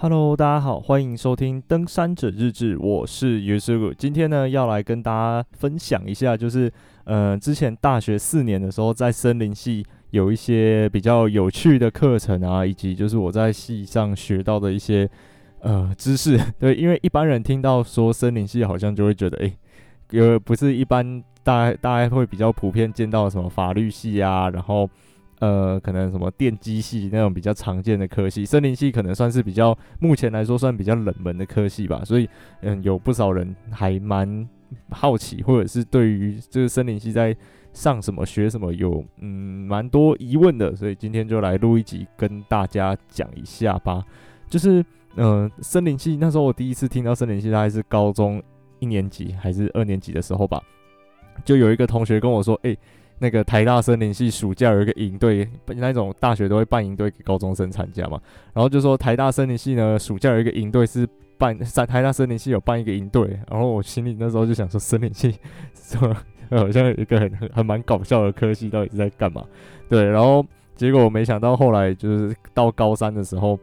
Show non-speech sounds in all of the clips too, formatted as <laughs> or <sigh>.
Hello，大家好，欢迎收听《登山者日志》，我是约瑟鲁。今天呢，要来跟大家分享一下，就是呃，之前大学四年的时候，在森林系有一些比较有趣的课程啊，以及就是我在系上学到的一些呃知识。<laughs> 对，因为一般人听到说森林系，好像就会觉得，诶，有不是一般大大家会比较普遍见到什么法律系啊，然后。呃，可能什么电机系那种比较常见的科系，森林系可能算是比较目前来说算比较冷门的科系吧，所以嗯，有不少人还蛮好奇，或者是对于这个森林系在上什么学什么有嗯蛮多疑问的，所以今天就来录一集跟大家讲一下吧。就是嗯、森林系那时候我第一次听到森林系，大概是高中一年级还是二年级的时候吧，就有一个同学跟我说，诶、那个台大森林系暑假有一个营队，那种大学都会办营队给高中生参加嘛。然后就说台大森林系呢，暑假有一个营队是办在台大森林系有办一个营队。然后我心里那时候就想说，森林系说好像有一个很很很蛮搞笑的科系，到底是在干嘛？对，然后结果我没想到后来就是到高三的时候，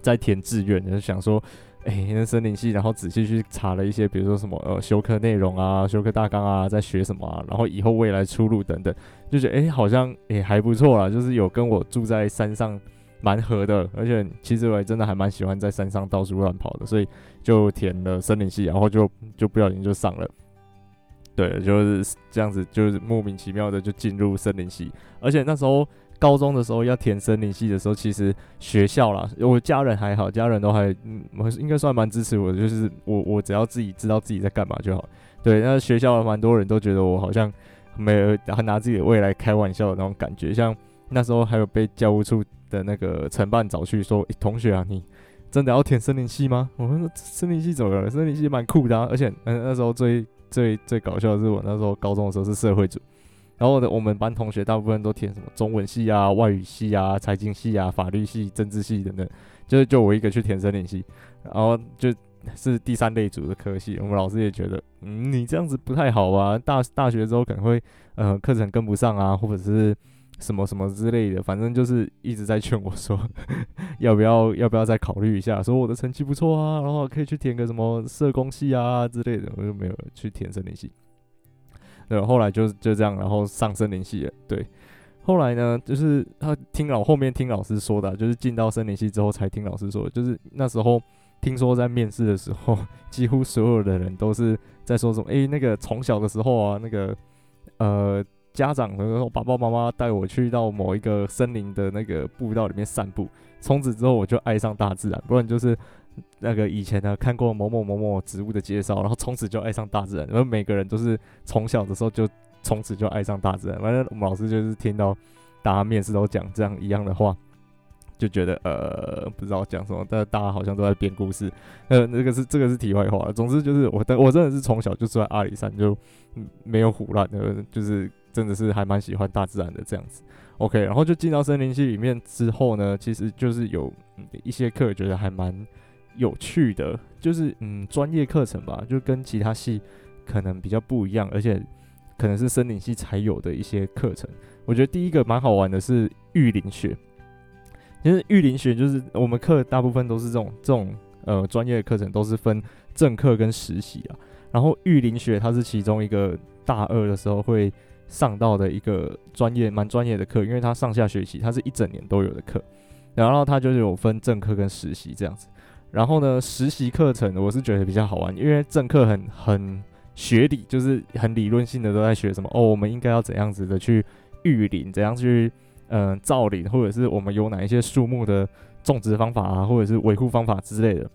在填志愿，就想说。哎、那森林系，然后仔细去查了一些，比如说什么呃修课内容啊、修课大纲啊，在学什么啊，然后以后未来出路等等，就觉得哎、好像也、还不错啦，就是有跟我住在山上蛮合的，而且其实我也真的还蛮喜欢在山上到处乱跑的，所以就填了森林系，然后就就不小心就上了，对，就是这样子，就是莫名其妙的就进入森林系，而且那时候。高中的时候要填森林系的时候，其实学校啦，我家人还好，家人都还嗯，应该算蛮支持我的，就是我我只要自己知道自己在干嘛就好。对，那学校蛮多人都觉得我好像没有，还拿自己的未来开玩笑的那种感觉。像那时候还有被教务处的那个承办找去说，欸，同学啊，你真的要填森林系吗？我们说森林系怎么了？森林系蛮酷的啊，而且嗯，那时候最最最搞笑的是我那时候高中的时候是社会组。然后呢，我们班同学大部分都填什么中文系啊、外语系啊、财经系啊、法律系、政治系等等，就是就我一个去填森林系，然后就是第三类组的科系。我们老师也觉得，嗯，你这样子不太好吧？大大学之后可能会呃课程跟不上啊，或者是什么什么之类的，反正就是一直在劝我说，<laughs> 要不要要不要再考虑一下？说我的成绩不错啊，然后可以去填个什么社工系啊之类的，我就没有去填森林系。对，后来就就这样，然后上森林系了。对，后来呢，就是他听老后面听老师说的，就是进到森林系之后才听老师说，就是那时候听说在面试的时候，几乎所有的人都是在说什么，诶，那个从小的时候啊，那个呃家长和说爸爸妈妈带我去到某一个森林的那个步道里面散步，从此之后我就爱上大自然，不然就是。那个以前呢，看过某某某某植物的介绍，然后从此就爱上大自然。然后每个人都是从小的时候就从此就爱上大自然。反正我们老师就是听到大家面试都讲这样一样的话，就觉得呃不知道讲什么，但大家好像都在编故事。呃，那个是这个是题外话。总之就是我，我真的是从小就住在阿里山，就没有唬烂的，就是真的是还蛮喜欢大自然的这样子。OK，然后就进到森林系里面之后呢，其实就是有一些课觉得还蛮。有趣的，就是嗯，专业课程吧，就跟其他系可能比较不一样，而且可能是森林系才有的一些课程。我觉得第一个蛮好玩的是育林学，其实育林学就是我们课大部分都是这种这种呃专业课程，都是分正课跟实习啊。然后育林学它是其中一个大二的时候会上到的一个专业蛮专业的课，因为它上下学期它是一整年都有的课，然后它就是有分正课跟实习这样子。然后呢，实习课程我是觉得比较好玩，因为正课很很学理，就是很理论性的都在学什么哦，我们应该要怎样子的去育林，怎样去嗯、造林，或者是我们有哪一些树木的种植方法啊，或者是维护方法之类的。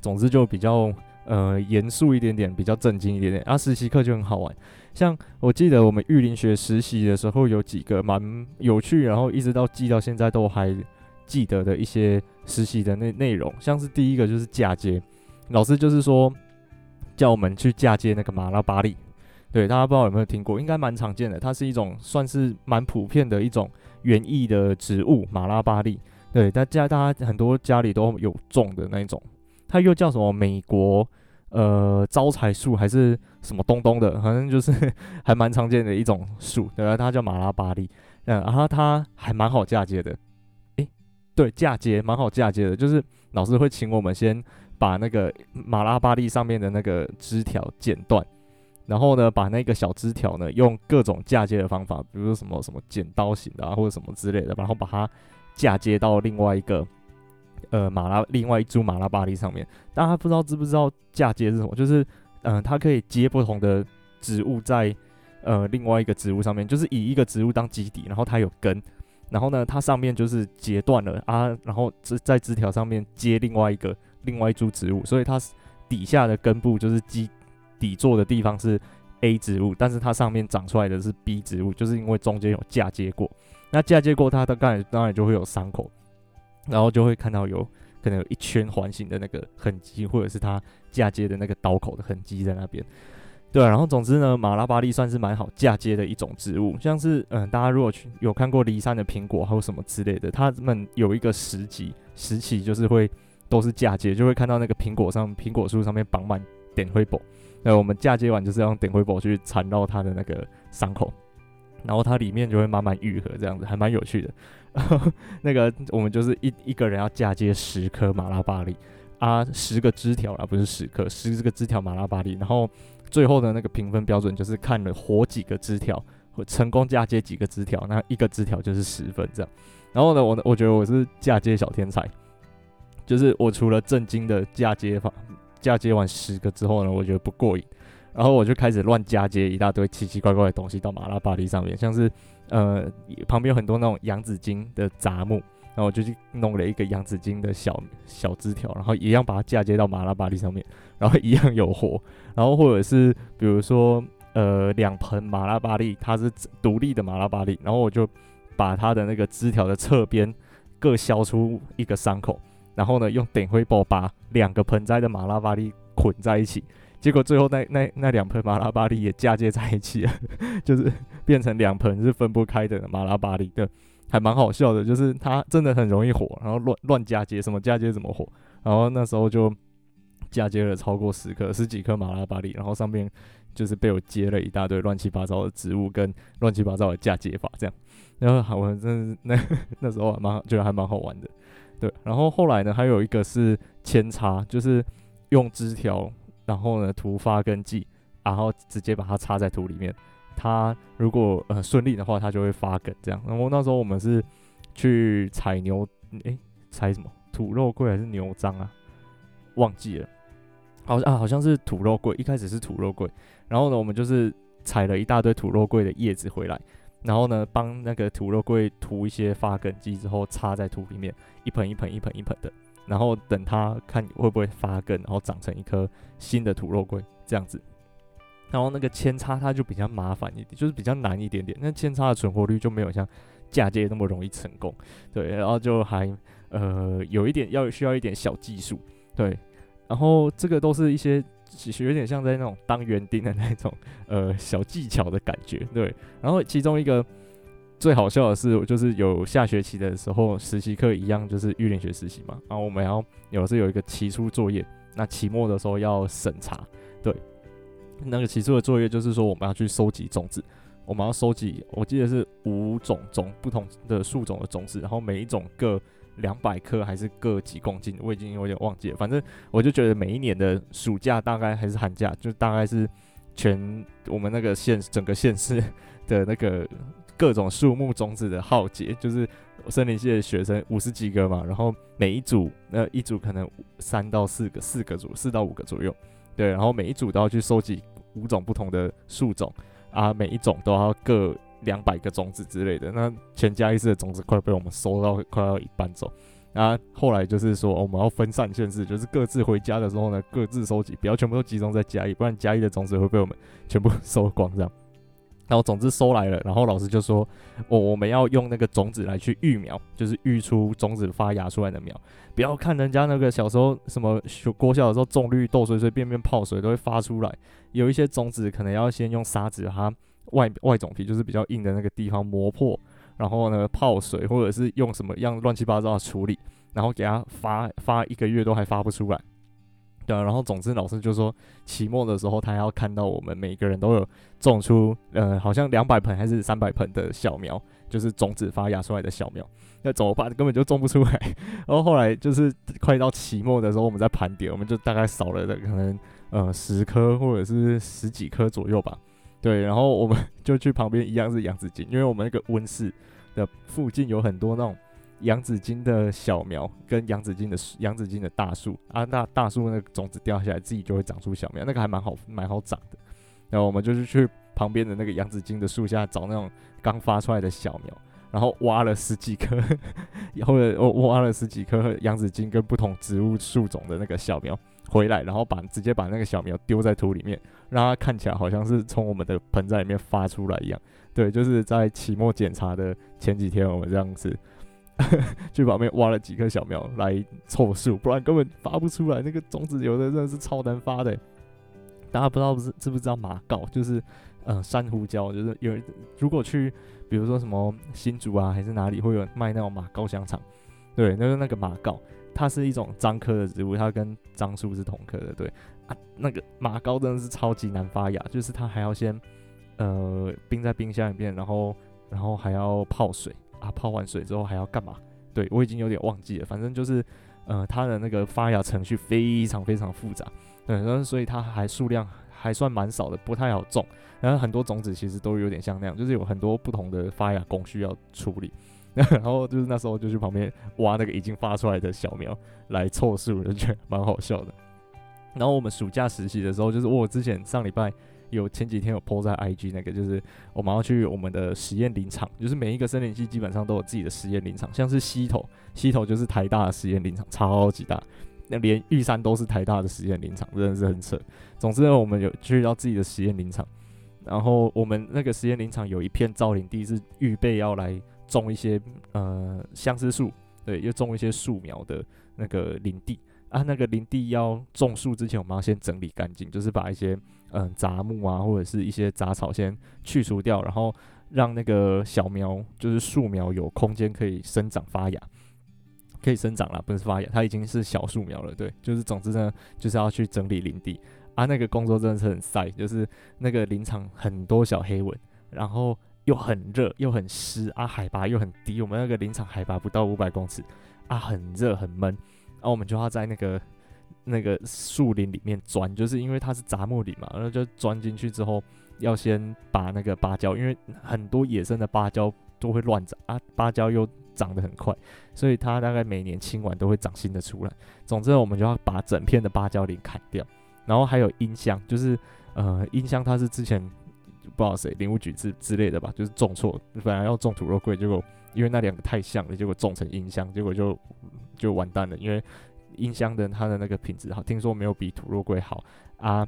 总之就比较呃严肃一点点，比较正经一点点。啊，实习课就很好玩，像我记得我们育林学实习的时候有几个蛮有趣，然后一直到记到现在都还记得的一些。实习的内内容，像是第一个就是嫁接，老师就是说叫我们去嫁接那个马拉巴利，对，大家不知道有没有听过，应该蛮常见的，它是一种算是蛮普遍的一种园艺的植物，马拉巴利，对，大家大家很多家里都有种的那一种，它又叫什么美国呃招财树还是什么东东的，反正就是 <laughs> 还蛮常见的一种树，对，它叫马拉巴利，嗯，然后它还蛮好嫁接的。对，嫁接蛮好嫁接的，就是老师会请我们先把那个马拉巴栗上面的那个枝条剪断，然后呢，把那个小枝条呢用各种嫁接的方法，比如说什么什么剪刀型的啊，或者什么之类的，然后把它嫁接到另外一个呃马拉另外一株马拉巴栗上面。大家不知道知不知道嫁接是什么？就是嗯、它可以接不同的植物在呃另外一个植物上面，就是以一个植物当基底，然后它有根。然后呢，它上面就是截断了啊，然后枝在枝条上面接另外一个另外一株植物，所以它底下的根部就是基底座的地方是 A 植物，但是它上面长出来的是 B 植物，就是因为中间有嫁接过。那嫁接过它的当然当然就会有伤口，然后就会看到有可能有一圈环形的那个痕迹，或者是它嫁接的那个刀口的痕迹在那边。对，然后总之呢，马拉巴栗算是蛮好嫁接的一种植物，像是嗯，大家如果去有看过离山的苹果，还有什么之类的，他们有一个时期，时期就是会都是嫁接，就会看到那个苹果上苹果树上面绑满点灰宝，那我们嫁接完就是要用点灰宝去缠绕它的那个伤口，然后它里面就会慢慢愈合，这样子还蛮有趣的。<laughs> 那个我们就是一一个人要嫁接十颗马拉巴栗啊，十个枝条啊，不是十颗，十个枝条马拉巴栗，然后。最后的那个评分标准就是看了活几个枝条，或成功嫁接几个枝条，那一个枝条就是十分这样。然后呢，我我觉得我是嫁接小天才，就是我除了正经的嫁接法，嫁接完十个之后呢，我觉得不过瘾，然后我就开始乱嫁接一大堆奇奇怪怪的东西到马拉巴栗上面，像是呃旁边有很多那种洋紫荆的杂木。然后我就去弄了一个洋紫荆的小小枝条，然后一样把它嫁接到马拉巴栗上面，然后一样有活。然后或者是比如说，呃，两盆马拉巴栗，它是独立的马拉巴栗，然后我就把它的那个枝条的侧边各削出一个伤口，然后呢，用点灰布把两个盆栽的马拉巴栗捆在一起，结果最后那那那两盆马拉巴栗也嫁接在一起了，就是变成两盆是分不开的马拉巴栗的。还蛮好笑的，就是它真的很容易火，然后乱乱嫁接，什么嫁接怎么火，然后那时候就嫁接了超过十颗、十几颗马拉巴栗，然后上面就是被我接了一大堆乱七八糟的植物跟乱七八糟的嫁接法，这样，然后好，我真是那那时候蛮觉得还蛮好玩的，对，然后后来呢，还有一个是扦插，就是用枝条，然后呢涂发根剂，然后直接把它插在土里面。它如果呃顺利的话，它就会发根这样。然后那时候我们是去采牛，诶，采什么土肉桂还是牛樟啊？忘记了，好像啊好像是土肉桂，一开始是土肉桂。然后呢，我们就是采了一大堆土肉桂的叶子回来，然后呢，帮那个土肉桂涂一些发根剂之后，插在土里面，一盆一盆一盆一盆的，然后等它看会不会发根，然后长成一棵新的土肉桂这样子。然后那个扦插它就比较麻烦一点，就是比较难一点点。那扦插的存活率就没有像嫁接那么容易成功，对。然后就还呃有一点要需要一点小技术，对。然后这个都是一些其实有点像在那种当园丁的那种 <laughs> 呃小技巧的感觉，对。然后其中一个最好笑的是，就是有下学期的时候实习课一样，就是育林学实习嘛。然后我们要有时有一个期初作业，那期末的时候要审查，对。那个起初的作业就是说，我们要去收集种子，我们要收集，我记得是五种种不同的树种的种子，然后每一种各两百克还是各几公斤，我已经有点忘记了。反正我就觉得每一年的暑假大概还是寒假，就大概是全我们那个县整个县市 <laughs> 的那个各种树木种子的浩劫，就是森林系的学生五十几个嘛，然后每一组那一组可能三到四个，四个组四到五个左右。对，然后每一组都要去收集五种不同的树种啊，每一种都要各两百个种子之类的。那全家一次的种子快被我们收到快要一半走，啊，后来就是说我们要分散限制，就是各自回家的时候呢，各自收集，不要全部都集中在家里，不然家里的种子会被我们全部 <laughs> 收光这样。然后种子收来了，然后老师就说：“我、我们要用那个种子来去育苗，就是育出种子发芽出来的苗。不要看人家那个小时候什么学国小的时候种绿豆，随随便便泡水都会发出来。有一些种子可能要先用沙子它外外种皮，就是比较硬的那个地方磨破，然后呢泡水，或者是用什么样乱七八糟的处理，然后给它发发一个月都还发不出来。对啊，然后总之老师就说，期末的时候他要看到我们每个人都有种出，呃，好像两百盆还是三百盆的小苗，就是种子发芽出来的小苗，那怎么办？根本就种不出来。<laughs> 然后后来就是快到期末的时候，我们在盘点，我们就大概少了的可能呃十颗或者是十几颗左右吧。对，然后我们 <laughs> 就去旁边一样是洋紫荆，因为我们那个温室的附近有很多那种。洋紫荆的小苗跟洋紫荆的洋紫荆的大树啊，那大树那个种子掉下来，自己就会长出小苗，那个还蛮好蛮好长的。然后我们就是去旁边的那个洋紫荆的树下找那种刚发出来的小苗，然后挖了十几颗，<laughs> 或者我挖了十几颗洋紫荆跟不同植物树种的那个小苗回来，然后把直接把那个小苗丢在土里面，让它看起来好像是从我们的盆栽里面发出来一样。对，就是在期末检查的前几天，我们这样子。<laughs> 去旁边挖了几棵小苗来凑数，不然根本发不出来。那个种子有的真的是超难发的。大家不知道不是知不知道马告，就是呃珊瑚礁，就是有如果去比如说什么新竹啊还是哪里会有卖那种马告香肠，对，那个那个马告，它是一种樟科的植物，它跟樟树是同科的。对啊，那个马告真的是超级难发芽，就是它还要先呃冰在冰箱里面，然后然后还要泡水。啊，泡完水之后还要干嘛？对，我已经有点忘记了，反正就是，呃，它的那个发芽程序非常非常复杂，对，然后所以它还数量还算蛮少的，不太好种。然后很多种子其实都有点像那样，就是有很多不同的发芽工序要处理。<laughs> 然后就是那时候就去旁边挖那个已经发出来的小苗来凑数，就觉得蛮好笑的。然后我们暑假实习的时候，就是我之前上礼拜。有前几天有 po 在 IG 那个，就是我们要去我们的实验林场，就是每一个森林系基本上都有自己的实验林场，像是溪头，溪头就是台大的实验林场，超级大，那连玉山都是台大的实验林场，真的是很扯。总之呢，我们有去到自己的实验林场，然后我们那个实验林场有一片造林地，是预备要来种一些呃相思树，对，又种一些树苗的那个林地。啊，那个林地要种树之前，我们要先整理干净，就是把一些嗯杂木啊，或者是一些杂草先去除掉，然后让那个小苗，就是树苗有空间可以生长发芽，可以生长了，不是发芽，它已经是小树苗了。对，就是总之呢，就是要去整理林地啊。那个工作真的是很晒，就是那个林场很多小黑蚊，然后又很热又很湿啊，海拔又很低，我们那个林场海拔不到五百公尺啊，很热很闷。然后我们就要在那个那个树林里面钻，就是因为它是杂木林嘛，然后就钻进去之后，要先把那个芭蕉，因为很多野生的芭蕉都会乱长啊，芭蕉又长得很快，所以它大概每年清完都会长新的出来。总之，我们就要把整片的芭蕉林砍掉，然后还有音箱，就是呃音箱它是之前不知道谁林务局之之类的吧，就是种错，本来要种土肉桂，结果因为那两个太像了，结果种成音箱，结果就。就完蛋了，因为音箱的它的那个品质好，听说没有比土肉桂好啊，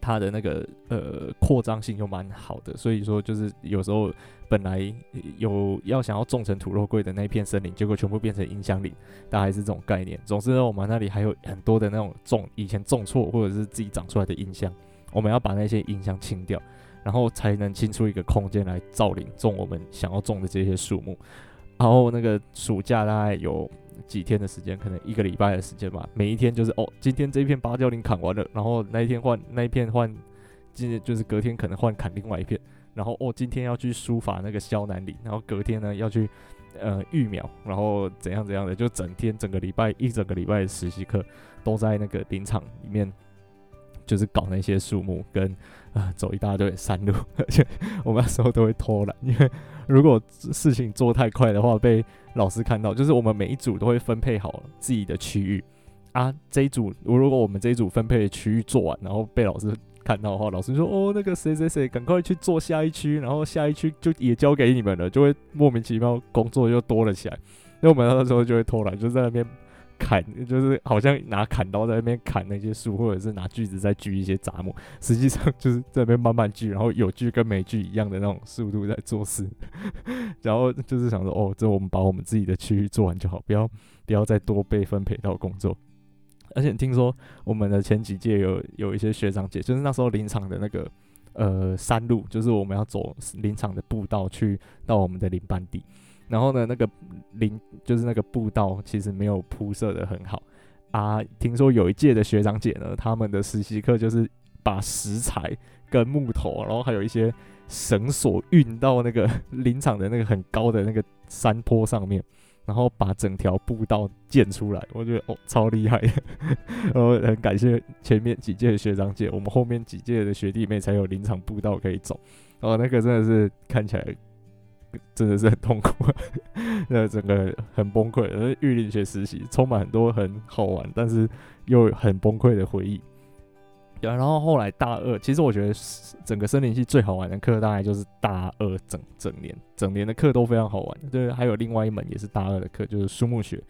它的那个呃扩张性又蛮好的，所以说就是有时候本来有要想要种成土肉桂的那一片森林，结果全部变成音箱林，大概是这种概念。总之呢，我们那里还有很多的那种种以前种错或者是自己长出来的音箱，我们要把那些音箱清掉，然后才能清出一个空间来造林种我们想要种的这些树木。然后那个暑假大概有。几天的时间，可能一个礼拜的时间吧。每一天就是哦，今天这一片芭蕉林砍完了，然后那一天换那一片换，今天就是隔天可能换砍另外一片，然后哦，今天要去疏伐那个萧南林，然后隔天呢要去呃育苗，然后怎样怎样的，就整天整个礼拜一整个礼拜的实习课都在那个林场里面，<laughs> 就是搞那些树木跟啊、走一大堆山路，而且我们那时候都会偷懒，因为如果事情做太快的话被。老师看到，就是我们每一组都会分配好自己的区域啊。这一组，如果我们这一组分配的区域做完，然后被老师看到的话，老师说：“哦，那个谁谁谁，赶快去做下一区，然后下一区就也交给你们了。”就会莫名其妙工作就多了起来。那我们那时候就会偷懒，就在那边。砍就是好像拿砍刀在那边砍那些树，或者是拿锯子在锯一些杂木，实际上就是在那边慢慢锯，然后有锯跟没锯一样的那种速度在做事。<laughs> 然后就是想说，哦，这我们把我们自己的区域做完就好，不要不要再多被分配到工作。而且听说我们的前几届有有一些学长姐，就是那时候林场的那个呃山路，就是我们要走林场的步道去到我们的林班地。然后呢，那个林就是那个步道，其实没有铺设的很好啊，听说有一届的学长姐呢，他们的实习课就是把石材跟木头，然后还有一些绳索运到那个林场的那个很高的那个山坡上面。然后把整条步道建出来，我觉得哦超厉害，<laughs> 然后很感谢前面几届的学长姐，我们后面几届的学弟妹才有林场步道可以走。哦，那个真的是看起来真的是很痛苦，<laughs> 那整个很崩溃。而玉林学实习充满很多很好玩，但是又很崩溃的回忆。然后后来大二，其实我觉得整个森林系最好玩的课，大概就是大二整整年，整年的课都非常好玩。对，还有另外一门也是大二的课，就是树木学。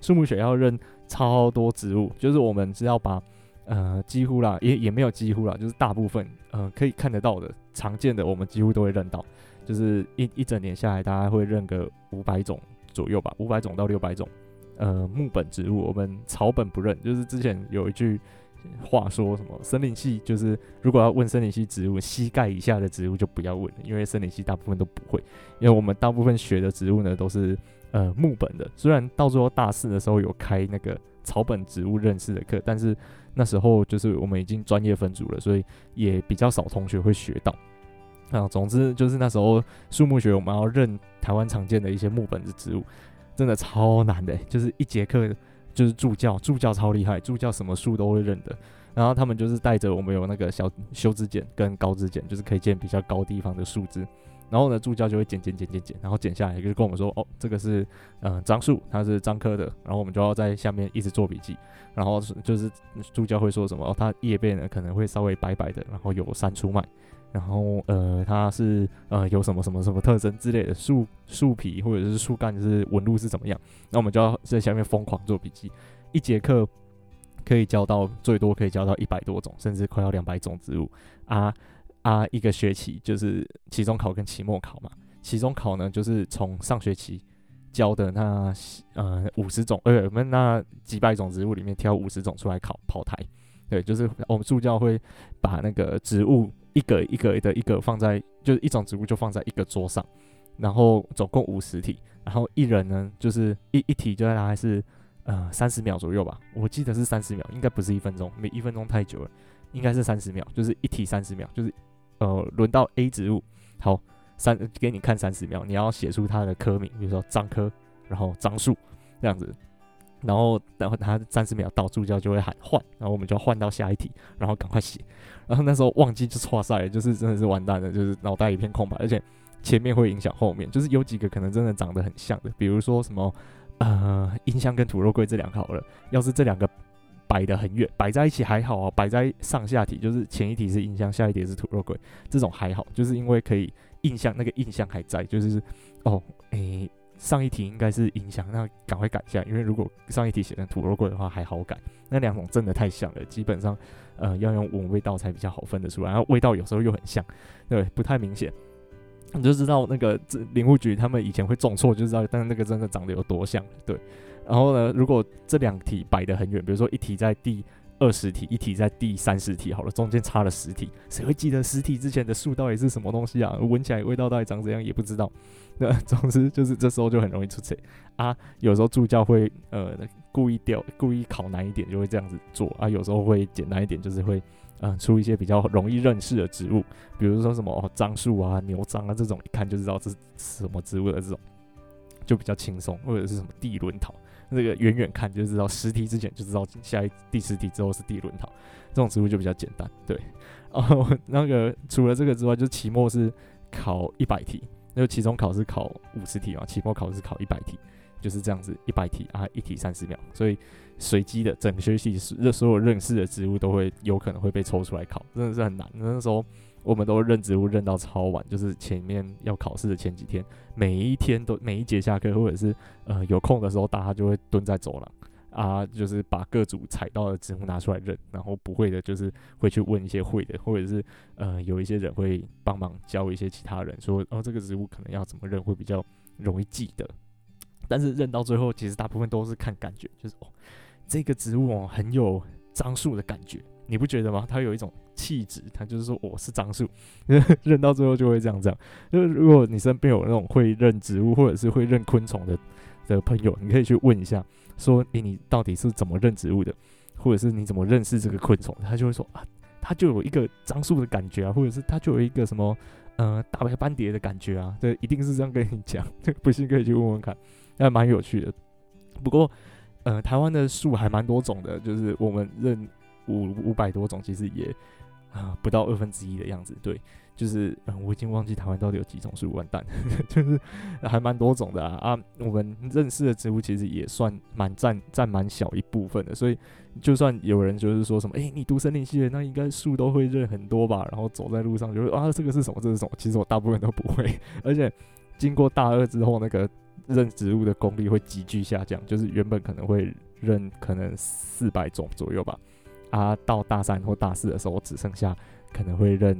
树木学要认超多植物，就是我们只要把呃几乎啦，也也没有几乎啦，就是大部分呃可以看得到的常见的，我们几乎都会认到。就是一一整年下来，大概会认个五百种左右吧，五百种到六百种呃木本植物，我们草本不认。就是之前有一句。话说什么？森林系就是如果要问森林系植物，膝盖以下的植物就不要问了，因为森林系大部分都不会。因为我们大部分学的植物呢，都是呃木本的。虽然到最后大四的时候有开那个草本植物认识的课，但是那时候就是我们已经专业分组了，所以也比较少同学会学到。啊，总之就是那时候树木学我们要认台湾常见的一些木本的植物，真的超难的，就是一节课。就是助教，助教超厉害，助教什么树都会认的。然后他们就是带着我们有那个小修枝剪跟高枝剪，就是可以剪比较高地方的树枝。然后呢，助教就会剪剪剪剪剪，然后剪下来就跟我们说，哦，这个是嗯樟树，它是樟科的。然后我们就要在下面一直做笔记。然后就是助教会说什么，哦，它叶背呢可能会稍微白白的，然后有三出脉。然后呃，它是呃有什么什么什么特征之类的，树树皮或者是树干是纹路是怎么样？那我们就要在下面疯狂做笔记。一节课可以教到最多可以教到一百多种，甚至快要两百种植物啊啊！一个学期就是期中考跟期末考嘛。期中考呢，就是从上学期教的那呃五十种，呃我们那几百种植物里面挑五十种出来考跑台。对，就是我们助教会把那个植物。一个一个的一个放在，就是一种植物就放在一个桌上，然后总共五十题，然后一人呢就是一一题就大概是呃三十秒左右吧，我记得是三十秒，应该不是一分钟，每一分钟太久了，应该是三十秒，就是一题三十秒，就是呃轮到 A 植物，好三给你看三十秒，你要写出它的科名，比如说樟科，然后樟树这样子。然后，然后他三十秒到，助教就会喊换，然后我们就换到下一题，然后赶快写。然后那时候忘记就错赛了，就是真的是完蛋了，就是脑袋一片空白，而且前面会影响后面，就是有几个可能真的长得很像的，比如说什么呃，音箱跟土肉桂这两个好了，要是这两个摆得很远，摆在一起还好啊，摆在上下题，就是前一题是音箱，下一题是土肉柜，这种还好，就是因为可以印象那个印象还在，就是哦，诶。上一题应该是影响，那赶快改一下，因为如果上一题写成土肉桂的话还好改，那两种真的太像了，基本上呃要用闻味道才比较好分得出来，然后味道有时候又很像，对，不太明显，你就知道那个这林务局他们以前会种错，就知道但是那个真的长得有多像，对，然后呢，如果这两题摆得很远，比如说一题在第 <laughs> 二十题，一题在第三十题，好了，中间差了十题，谁会记得十题之前的树到底是什么东西啊？闻起来味道到底长怎样也不知道。那 <laughs> 总之就是这时候就很容易出错啊。有时候助教会呃故意调故意考难一点，就会这样子做啊。有时候会简单一点，就是会呃出一些比较容易认识的植物，比如说什么樟树啊、牛樟啊这种，一看就知道这是什么植物的这种，就比较轻松。或者是什么地轮桃，那个远远看就知道，十题之前就知道下一第十题之后是第一轮考，这种植物就比较简单。对，哦，<laughs> 那个除了这个之外，就期末是考一百题。那就期中考试考五十题嘛，期末考试考一百题，就是这样子，一百题啊，一题三十秒，所以随机的整个学期是所有认识的植物都会有可能会被抽出来考，真的是很难。那时候我们都认植物认到超晚，就是前面要考试的前几天，每一天都每一节下课或者是呃有空的时候，大家就会蹲在走廊。啊，就是把各组采到的植物拿出来认，然后不会的，就是会去问一些会的，或者是呃，有一些人会帮忙教一些其他人，说哦，这个植物可能要怎么认会比较容易记得。但是认到最后，其实大部分都是看感觉，就是哦，这个植物哦很有樟树的感觉，你不觉得吗？他有一种气质，他就是说我、是樟树，<laughs> 认到最后就会这样这样。就是如果你身边有那种会认植物或者是会认昆虫的。的朋友，你可以去问一下，说，诶，你到底是怎么认植物的，或者是你怎么认识这个昆虫？他就会说啊，他就有一个樟树的感觉啊，或者是他就有一个什么，呃，大白斑蝶的感觉啊，对，一定是这样跟你讲，不信可以去问问看，还蛮有趣的。不过，呃，台湾的树还蛮多种的，就是我们认五五百多种，其实也啊、不到二分之一的样子，对。就是嗯，我已经忘记台湾到底有几种树，完蛋，<laughs> 就是还蛮多种的啊，啊。我们认识的植物其实也算蛮占占蛮小一部分的，所以就算有人就是说什么，诶、你读森林系的，那应该树都会认很多吧？然后走在路上就会啊，这个是什么？这是什么？其实我大部分都不会，<laughs> 而且经过大二之后，那个认植物的功力会急剧下降，就是原本可能会认可能四百种左右吧，啊，到大三或大四的时候，我只剩下可能会认。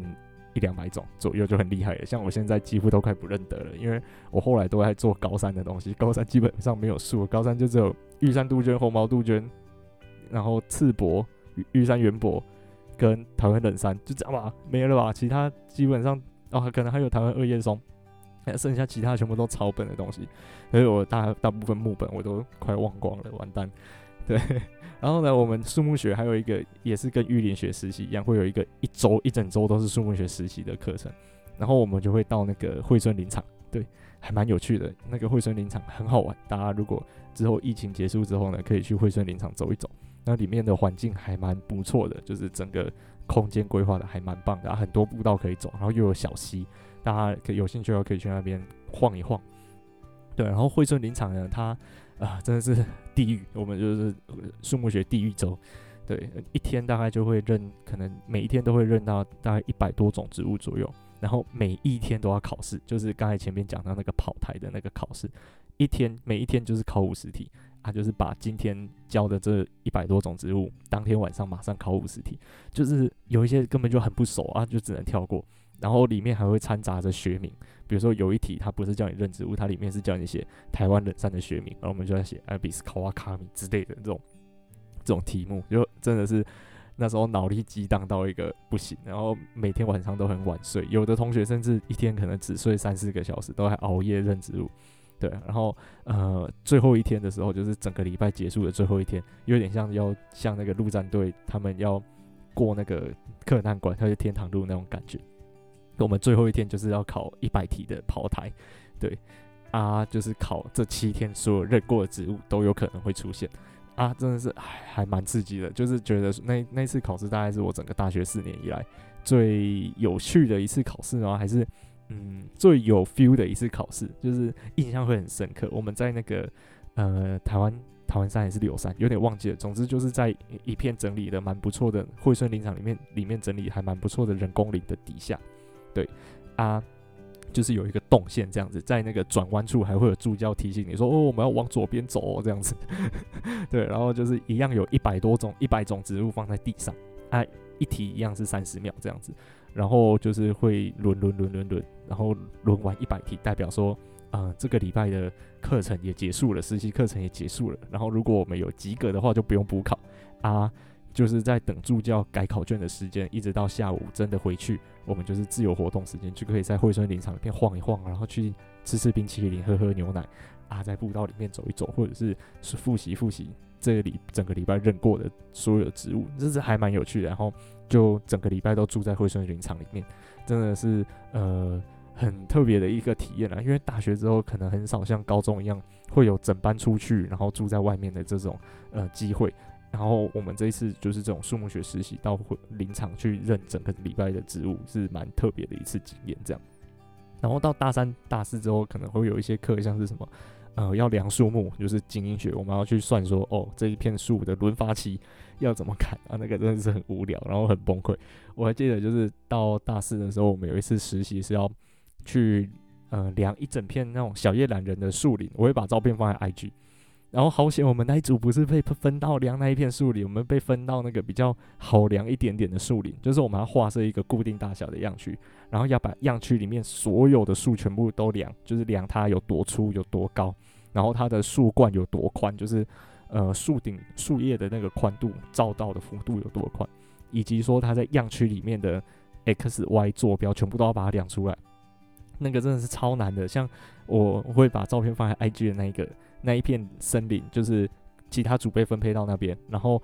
一两百种左右就很厉害了，像我现在几乎都快不认得了，因为我后来都在做高三的东西，高三基本上没有树，高三就只有玉山杜鹃、红毛杜鹃，然后刺柏、玉山圆柏跟台湾冷杉，就这样吧，没了吧？其他基本上哦，可能还有台湾二叶松，那剩下其他全部都草本的东西，所以我大大部分木本我都快忘光了，完蛋，<laughs> 对。然后呢，我们树木学还有一个也是跟玉林学实习一样，会有一个一周一整周都是树木学实习的课程。然后我们就会到那个惠春林场，对，还蛮有趣的。那个惠春林场很好玩，大家如果之后疫情结束之后呢，可以去惠春林场走一走。那里面的环境还蛮不错的，就是整个空间规划的还蛮棒的，啊，很多步道可以走，然后又有小溪，大家可以有兴趣的话可以去那边晃一晃。对，然后惠春林场呢，它。啊，真的是地狱！我们就是树木学地狱周，对，一天大概就会认，可能每一天都会认到大概一百多种植物左右，然后每一天都要考试，就是刚才前面讲到那个跑台的那个考试，一天每一天就是考五十题，啊，就是把今天教的这一百多种植物，当天晚上马上考五十题，就是有一些根本就很不熟啊，就只能跳过。然后里面还会掺杂着学名，比如说有一题它不是叫你认植物，它里面是叫你写台湾冷杉的学名，然后我们就在写 Ibis kawakami 之类的这种这种题目，就真的是那时候脑力激荡到一个不行，然后每天晚上都很晚睡，有的同学甚至一天可能只睡三四个小时，都还熬夜认植物。对，然后呃最后一天的时候，就是整个礼拜结束的最后一天，有点像要像那个陆战队他们要过那个克难关，还是天堂路那种感觉。我们最后一天就是要考一百题的跑台，对啊，就是考这七天所有认过的植物都有可能会出现啊，真的是还还蛮刺激的。就是觉得那那次考试大概是我整个大学四年以来最有趣的一次考试，然后还是嗯最有 feel 的一次考试，就是印象会很深刻。我们在那个呃台湾台湾山还是柳山，有点忘记了。总之就是在一片整理的蛮不错的惠顺林场里面，里面整理还蛮不错的人工林的底下。对啊，就是有一个动线这样子，在那个转弯处还会有助教提醒你说：“哦，我们要往左边走哦。”这样子，<laughs> 对，然后就是一样有一百多种、一百种植物放在地上，啊，一题一样是三十秒这样子，然后就是会轮轮轮轮轮，然后轮完一百题，代表说，嗯、呃，这个礼拜的课程也结束了，实习课程也结束了，然后如果我们有及格的话，就不用补考啊。就是在等助教改考卷的时间，一直到下午真的回去，我们就是自由活动时间，就可以在惠蓀林场里面晃一晃，然后去吃吃冰淇淋，喝喝牛奶，啊，在步道里面走一走，或者是是复习复习这个礼整个礼拜认过的所有植物，这是还蛮有趣的。然后就整个礼拜都住在惠蓀林场里面，真的是呃很特别的一个体验啦。因为大学之后可能很少像高中一样会有整班出去，然后住在外面的这种呃机会。然后我们这一次就是这种树木学实习到林场去认整个礼拜的植物，是蛮特别的一次经验。这样，然后到大三、大四之后，可能会有一些课，像是什么，呃，要量树木，就是经营学，我们要去算说，哦，这一片树的轮发期 <laughs> 要怎么砍啊？那个真的是很无聊，然后很崩溃。我还记得，就是到大四的时候，我们有一次实习是要去呃量一整片那种小叶懒人的树林，我会把照片放在 IG。然后好险，我们那一组不是被分到量那一片树林，我们被分到那个比较好量一点点的树林，就是我们要画设一个固定大小的样区，然后要把样区里面所有的树全部都量，就是量它有多粗有多高，然后它的树冠有多宽，就是呃树顶树叶的那个宽度照到的幅度有多宽，以及说它在样区里面的 X、Y 坐标全部都要把它量出来。那个真的是超难的。像我会把照片放在 IG 的那一个那一片森林，就是其他组被分配到那边，然后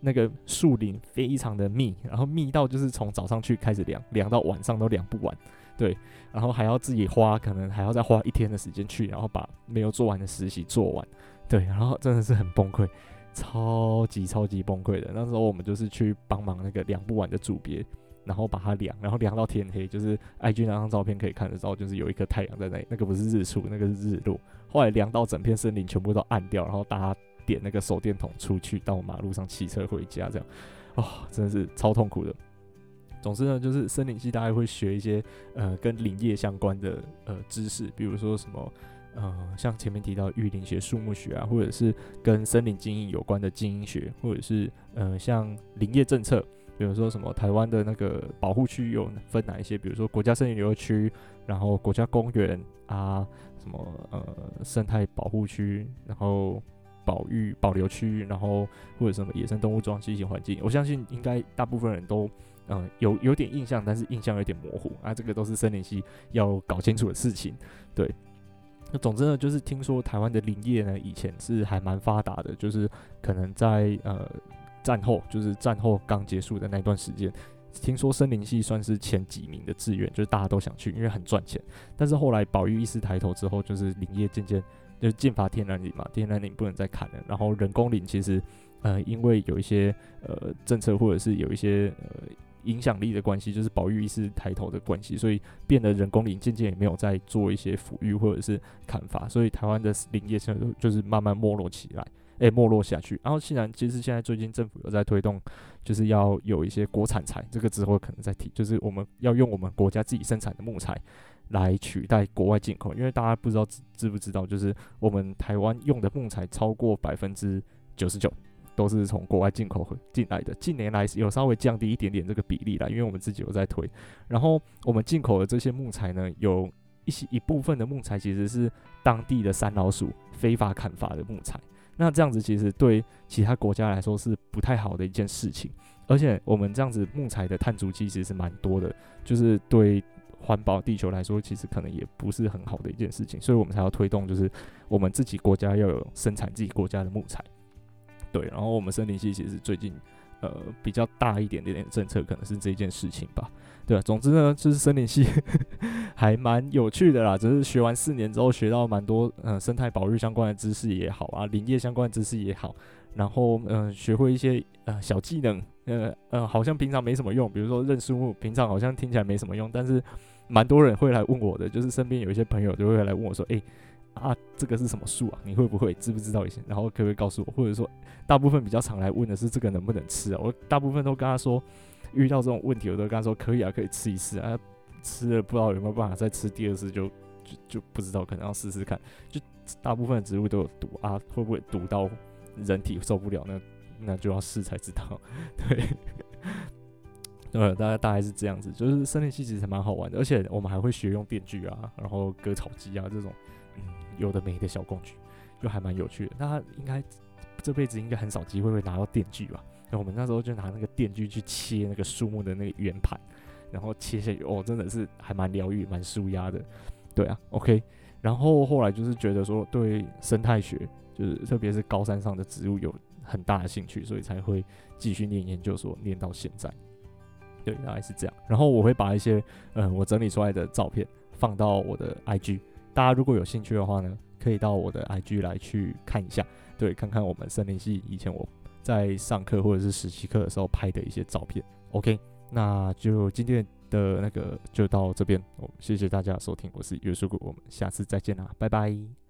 那个树林非常的密，然后密到就是从早上去开始量，量到晚上都量不完。对，然后还要自己花，可能还要再花一天的时间去，然后把没有做完的实习做完。对，然后真的是很崩溃，超级超级崩溃的。那时候我们就是去帮忙那个量不完的组别，然后把它量，然后量到天黑。就是 IG 那张照片可以看得到，就是有一颗太阳在那里，那个不是日出，那个是日落。后来量到整片森林全部都暗掉，然后大家点那个手电筒出去到马路上骑车回家，这样，哦，真的是超痛苦的。总之呢，就是森林系大概会学一些呃跟林业相关的呃知识，比如说什么呃像前面提到育林学、树木学啊，或者是跟森林经营有关的经营学，或者是呃像林业政策，比如说什么台湾的那个保护区有分哪一些，比如说国家森林游乐区，然后国家公园啊，什么呃生态保护区，然后保育保留区，然后或者什么野生动物装栖息环境，我相信应该大部分人都。嗯，有有点印象，但是印象有点模糊啊。这个都是森林系要搞清楚的事情。对，那总之呢，就是听说台湾的林业呢，以前是还蛮发达的，就是可能在呃战后，就是战后刚结束的那段时间，听说森林系算是前几名的志愿，就是大家都想去，因为很赚钱。但是后来保育意识抬头之后，就是林业渐渐就是禁伐天然林嘛，天然林不能再砍了，然后人工林其实呃因为有一些呃政策或者是有一些呃。影响力的关系，就是保育意识抬头的关系，所以变得人工林渐渐也没有在做一些抚育或者是砍伐，所以台湾的林业现在就是慢慢没落起来，诶，没落下去。然后，既然其实现在最近政府有在推动，就是要有一些国产材，这个之后可能再提，就是我们要用我们国家自己生产的木材来取代国外进口，因为大家不知道知知不知道，就是我们台湾用的木材超过百分之九十九。都是从国外进口进来的，近年来有稍微降低一点点这个比例啦，因为我们自己有在推。然后我们进口的这些木材呢，有一些一部分的木材其实是当地的山老鼠非法砍伐的木材，那这样子其实对其他国家来说是不太好的一件事情。而且我们这样子木材的碳足迹其实是蛮多的，就是对环保地球来说，其实可能也不是很好的一件事情。所以我们才要推动，就是我们自己国家要有生产自己国家的木材。对，然后我们森林系其实最近，呃，比较大一点点点政策，可能是这件事情吧。对，总之呢，就是森林系 <laughs> 还蛮有趣的啦。只是学完四年之后，学到蛮多，嗯、生态保育相关的知识也好啊，林业相关的知识也好，然后嗯、学会一些呃小技能，呃呃，好像平常没什么用，比如说认树木，平常好像听起来没什么用，但是蛮多人会来问我的，就是身边有一些朋友就会来问我说，诶。啊，这个是什么树啊？你会不会知不知道一些？然后可不可以告诉我？或者说，大部分比较常来问的是这个能不能吃啊？我大部分都跟他说，遇到这种问题，我都跟他说可以啊，可以吃一次啊。吃了不知道有没有办法再吃第二次就，就就不知道，可能要试试看。就大部分植物都有毒啊，会不会毒到人体受不了？那那就要试才知道。<laughs> 对，呃，大概大概是这样子。就是森林系其实蛮好玩的，而且我们还会学用电锯啊，然后割草机啊这种。嗯有的没的小工具，就还蛮有趣的。那他应该这辈子应该很少机会会拿到电锯吧？那我们那时候就拿那个电锯去切那个树木的那个圆盘，然后切下去，哦，真的是还蛮疗愈、蛮舒压的。对啊，OK。然后后来就是觉得说，对生态学，就是特别是高山上的植物有很大的兴趣，所以才会继续念研究所，念到现在。对，大概是这样。然后我会把一些嗯我整理出来的照片放到我的 IG。大家如果有兴趣的话呢，可以到我的 IG 来去看一下，对，看看我们森林系以前我在上课或者是实习课的时候拍的一些照片。OK，那就今天的那个就到这边，我谢谢大家收听，我是约书谷，我们下次再见啦，拜拜。